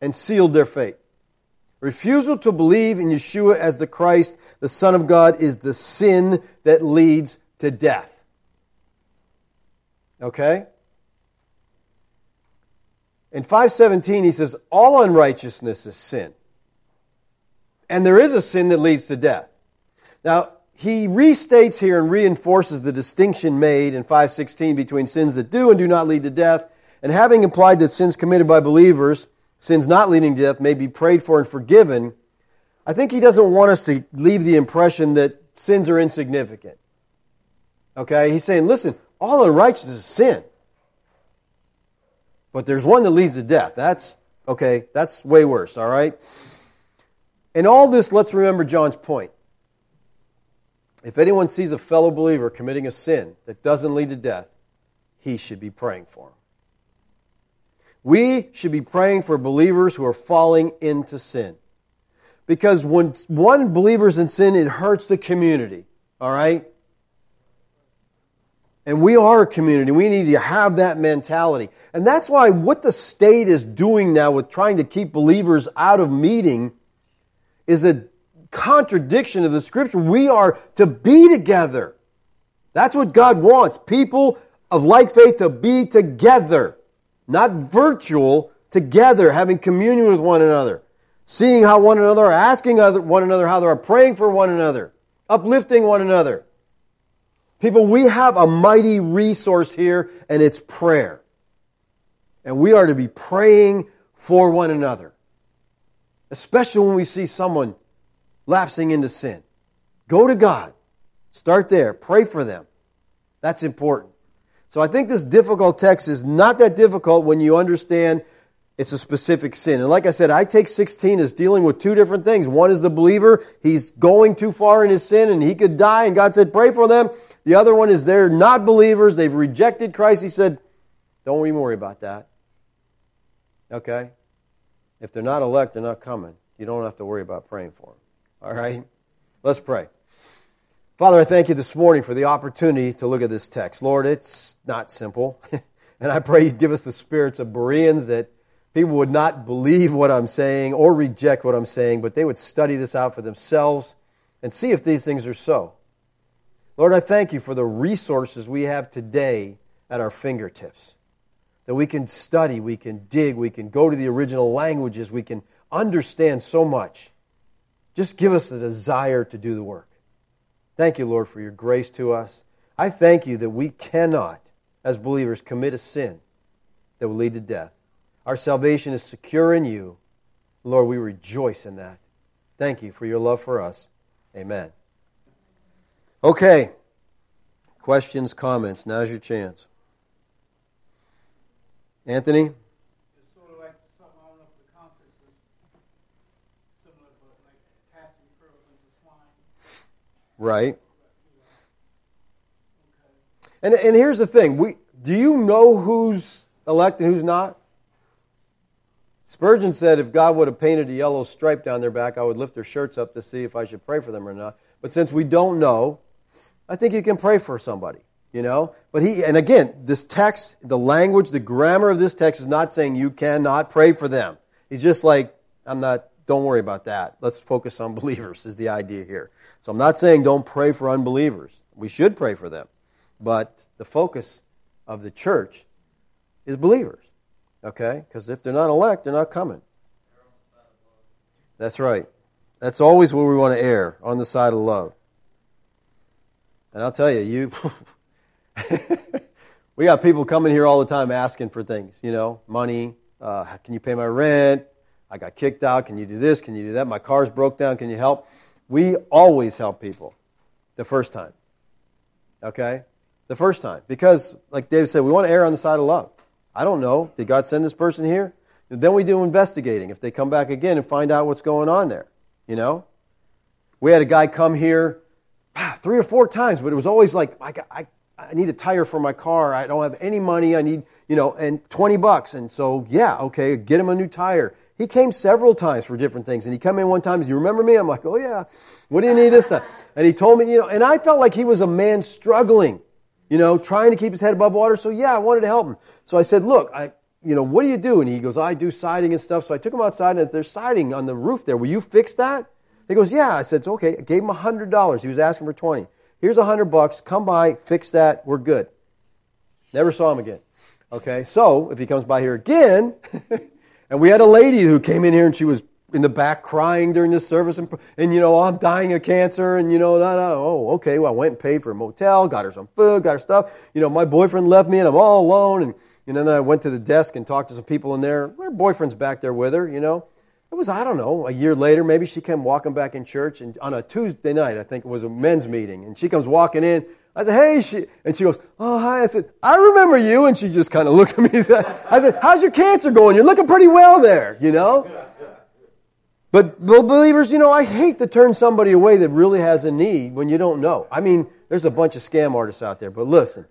and sealed their fate. Refusal to believe in Yeshua as the Christ, the Son of God, is the sin that leads to death. Okay? In 517, he says, all unrighteousness is sin. And there is a sin that leads to death. Now, he restates here and reinforces the distinction made in 516 between sins that do and do not lead to death and having implied that sins committed by believers, sins not leading to death, may be prayed for and forgiven, I think he doesn't want us to leave the impression that sins are insignificant. Okay? He's saying, listen, all unrighteousness is sin. But there's one that leads to death. That's, okay, that's way worse, all right? In all this, let's remember John's point. If anyone sees a fellow believer committing a sin that doesn't lead to death, he should be praying for him. We should be praying for believers who are falling into sin. Because when one believer's in sin, it hurts the community. All right? And we are a community. We need to have that mentality. And that's why what the state is doing now with trying to keep believers out of meeting is a contradiction of the scripture. We are to be together. That's what God wants. People of like faith to be together not virtual, together, having communion with one another, seeing how one another are asking one another how they are praying for one another, uplifting one another. People, we have a mighty resource here, and it's prayer. And we are to be praying for one another. Especially when we see someone lapsing into sin. Go to God. Start there. Pray for them. That's important. So I think this difficult text is not that difficult when you understand it's a specific sin. And like I said, I take 16 as dealing with two different things. One is the believer. He's going too far in his sin and he could die and God said, pray for them. The other one is they're not believers. They've rejected Christ. He said, don't even worry about that. Okay? If they're not elect, they're not coming. You don't have to worry about praying for them. All right? Let's pray. Father, I thank you this morning for the opportunity to look at this text. Lord, it's not simple. and I pray you'd give us the spirits of Bereans that people would not believe what I'm saying or reject what I'm saying, but they would study this out for themselves and see if these things are so. Lord, I thank you for the resources we have today at our fingertips. That we can study, we can dig, we can go to the original languages, we can understand so much. Just give us the desire to do the work. Thank you, Lord, for your grace to us. I thank you that we cannot, as believers, commit a sin that will lead to death. Our salvation is secure in you. Lord, we rejoice in that. Thank you for your love for us. Amen. Okay. Questions, comments. Now's your chance. Anthony? Right. And and here's the thing: we do you know who's elect and who's not? Spurgeon said, if God would have painted a yellow stripe down their back, I would lift their shirts up to see if I should pray for them or not. But since we don't know, I think you can pray for somebody. You know? But he, and again, this text, the language, the grammar of this text is not saying you cannot pray for them. He's just like, I'm not, don't worry about that. Let's focus on believers, is the idea here. So I'm not saying don't pray for unbelievers. We should pray for them. But the focus of the church is believers. Okay? Because if they're not elect, they're not coming. That's right. That's always where we want to err, on the side of love. And I'll tell you, you we got people coming here all the time asking for things, you know, money, uh, can you pay my rent? I got kicked out. Can you do this? Can you do that? My car's broke down. Can you help? We always help people the first time. Okay? The first time. Because, like David said, we want to err on the side of love. I don't know. Did God send this person here? Then we do investigating. If they come back again and find out what's going on there, you know? We had a guy come here ah, three or four times, but it was always like, I, I, I need a tire for my car. I don't have any money. I need, you know, and 20 bucks. And so, yeah, okay, get him a new tire. He came several times for different things. And he came in one time, you remember me? I'm like, oh yeah. What do you need this time? And he told me, you know, and I felt like he was a man struggling, you know, trying to keep his head above water. So yeah, I wanted to help him. So I said, look, I, you know, what do you do? And he goes, I do siding and stuff. So I took him outside and there's siding on the roof there. Will you fix that? He goes, yeah. I said, it's okay. I gave him a hundred dollars. He was asking for 20. Here's a hundred bucks. Come by, fix that. We're good. Never saw him again. Okay. So if he comes by here again, And we had a lady who came in here and she was in the back crying during this service and, and you know, oh, I'm dying of cancer and you know, no, no, oh, okay, well, I went and paid for a motel, got her some food, got her stuff. You know, my boyfriend left me and I'm all alone and, you know, then I went to the desk and talked to some people in there. Her boyfriend's back there with her, you know. It was, I don't know, a year later, maybe she came walking back in church and on a Tuesday night, I think it was a men's meeting, and she comes walking in I said, hey, she, and she goes, oh, hi. I said, I remember you. And she just kind of looked at me. And said, I said, how's your cancer going? You're looking pretty well there, you know? But believers, you know, I hate to turn somebody away that really has a need when you don't know. I mean, there's a bunch of scam artists out there, but listen,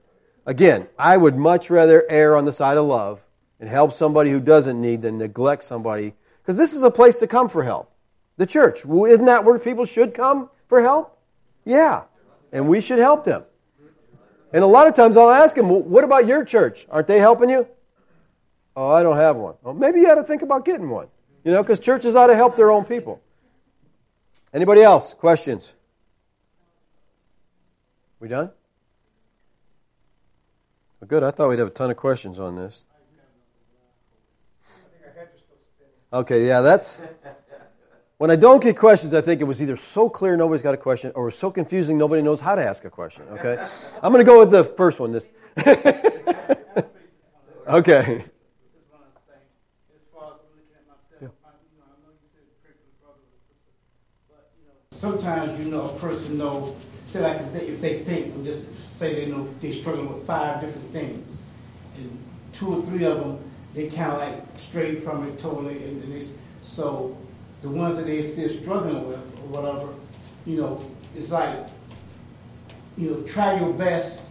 again, I would much rather err on the side of love and help somebody who doesn't need than neglect somebody, because this is a place to come for help. The church. Isn't that where people should come for help? Yeah. And we should help them. And a lot of times I'll ask them, well, what about your church? Aren't they helping you? Oh, I don't have one. Well, maybe you ought to think about getting one. You know, because churches ought to help their own people. Anybody else? Questions? We done? Well, good. I thought we'd have a ton of questions on this. Okay, yeah, that's. When I don't get questions, I think it was either so clear nobody's got a question or so confusing nobody knows how to ask a question. Okay? I'm going to go with the first one. This. okay. Sometimes you know a person know, say like if they, think, just say they know they're struggling with five different things, and two or three of them they kind of like strayed from it totally, and, and they, so the ones that they're still struggling with or whatever, you know, it's like, you know, try your best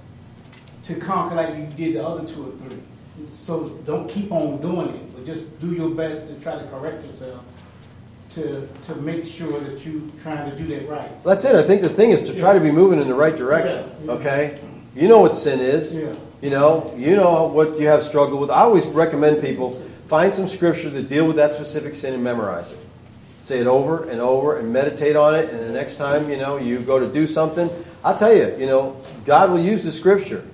to conquer like you did the other two or three. So don't keep on doing it, but just do your best to try to correct yourself to to make sure that you're trying to do that right. That's it. I think the thing is to try to be moving in the right direction. Yeah, yeah. Okay? You know what sin is. Yeah. You know, you know what you have struggled with. I always recommend people find some scripture that deal with that specific sin and memorize it. Say it over and over and meditate on it and the next time, you know, you go to do something, I'll tell you, you know, God will use the scripture,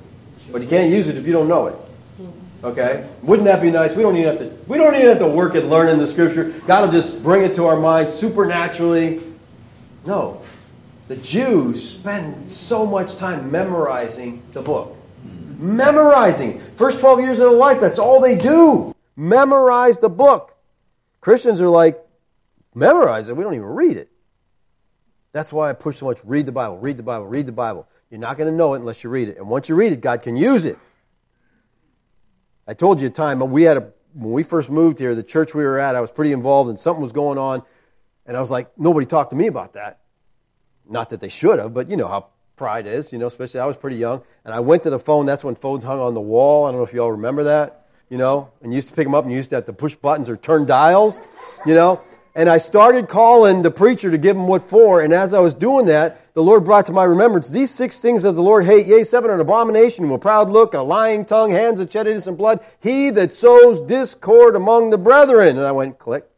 but you can't use it if you don't know it. Okay? Wouldn't that be nice? We don't even have to we don't even have to work at learning the scripture. God will just bring it to our minds supernaturally. No. The Jews spend so much time memorizing the book. Memorizing. First 12 years of their life, that's all they do. Memorize the book. Christians are like, memorize it, we don't even read it. That's why I push so much read the Bible, read the Bible, read the Bible. You're not going to know it unless you read it. And once you read it, God can use it. I told you a time uh, we had a when we first moved here, the church we were at, I was pretty involved and something was going on, and I was like, nobody talked to me about that. Not that they should have, but you know how pride is, you know, especially I was pretty young. And I went to the phone, that's when phones hung on the wall. I don't know if you all remember that, you know, and you used to pick them up and you used to have to push buttons or turn dials, you know. And I started calling the preacher to give him what for, and as I was doing that, the Lord brought to my remembrance these six things that the Lord hate, yea, seven are an abomination, a proud look, a lying tongue, hands that shed innocent blood, he that sows discord among the brethren. And I went, click.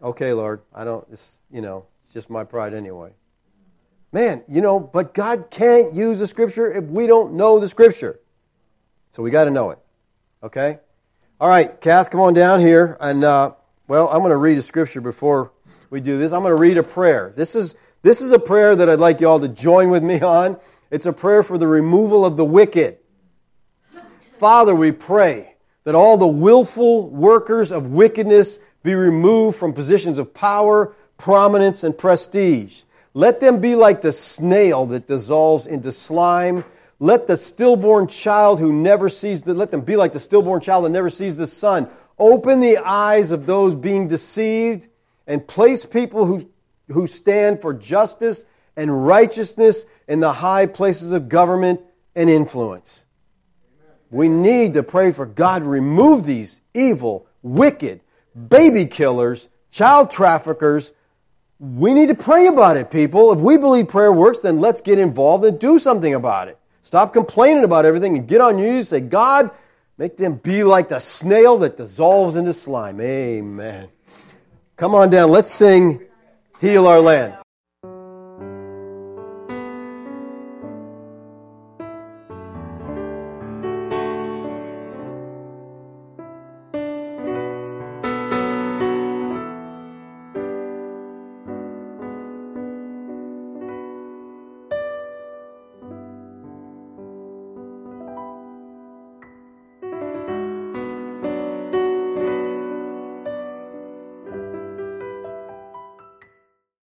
Okay, Lord, I don't, it's, you know, it's just my pride anyway. Man, you know, but God can't use the scripture if we don't know the scripture. So we got to know it. Okay? All right, Kath, come on down here. And, uh, well, I'm going to read a scripture before we do this. I'm going to read a prayer. This is, this is a prayer that I'd like you all to join with me on. It's a prayer for the removal of the wicked. Father, we pray that all the willful workers of wickedness be removed from positions of power, prominence, and prestige. Let them be like the snail that dissolves into slime. Let the stillborn child who never sees the, let them be like the stillborn child that never sees the sun. Open the eyes of those being deceived and place people who, who stand for justice and righteousness in the high places of government and influence. We need to pray for God to remove these evil, wicked, baby killers, child traffickers. We need to pray about it, people. If we believe prayer works, then let's get involved and do something about it. Stop complaining about everything and get on your knees and say, God, make them be like the snail that dissolves into slime. Amen. Come on down. Let's sing Heal Our Land.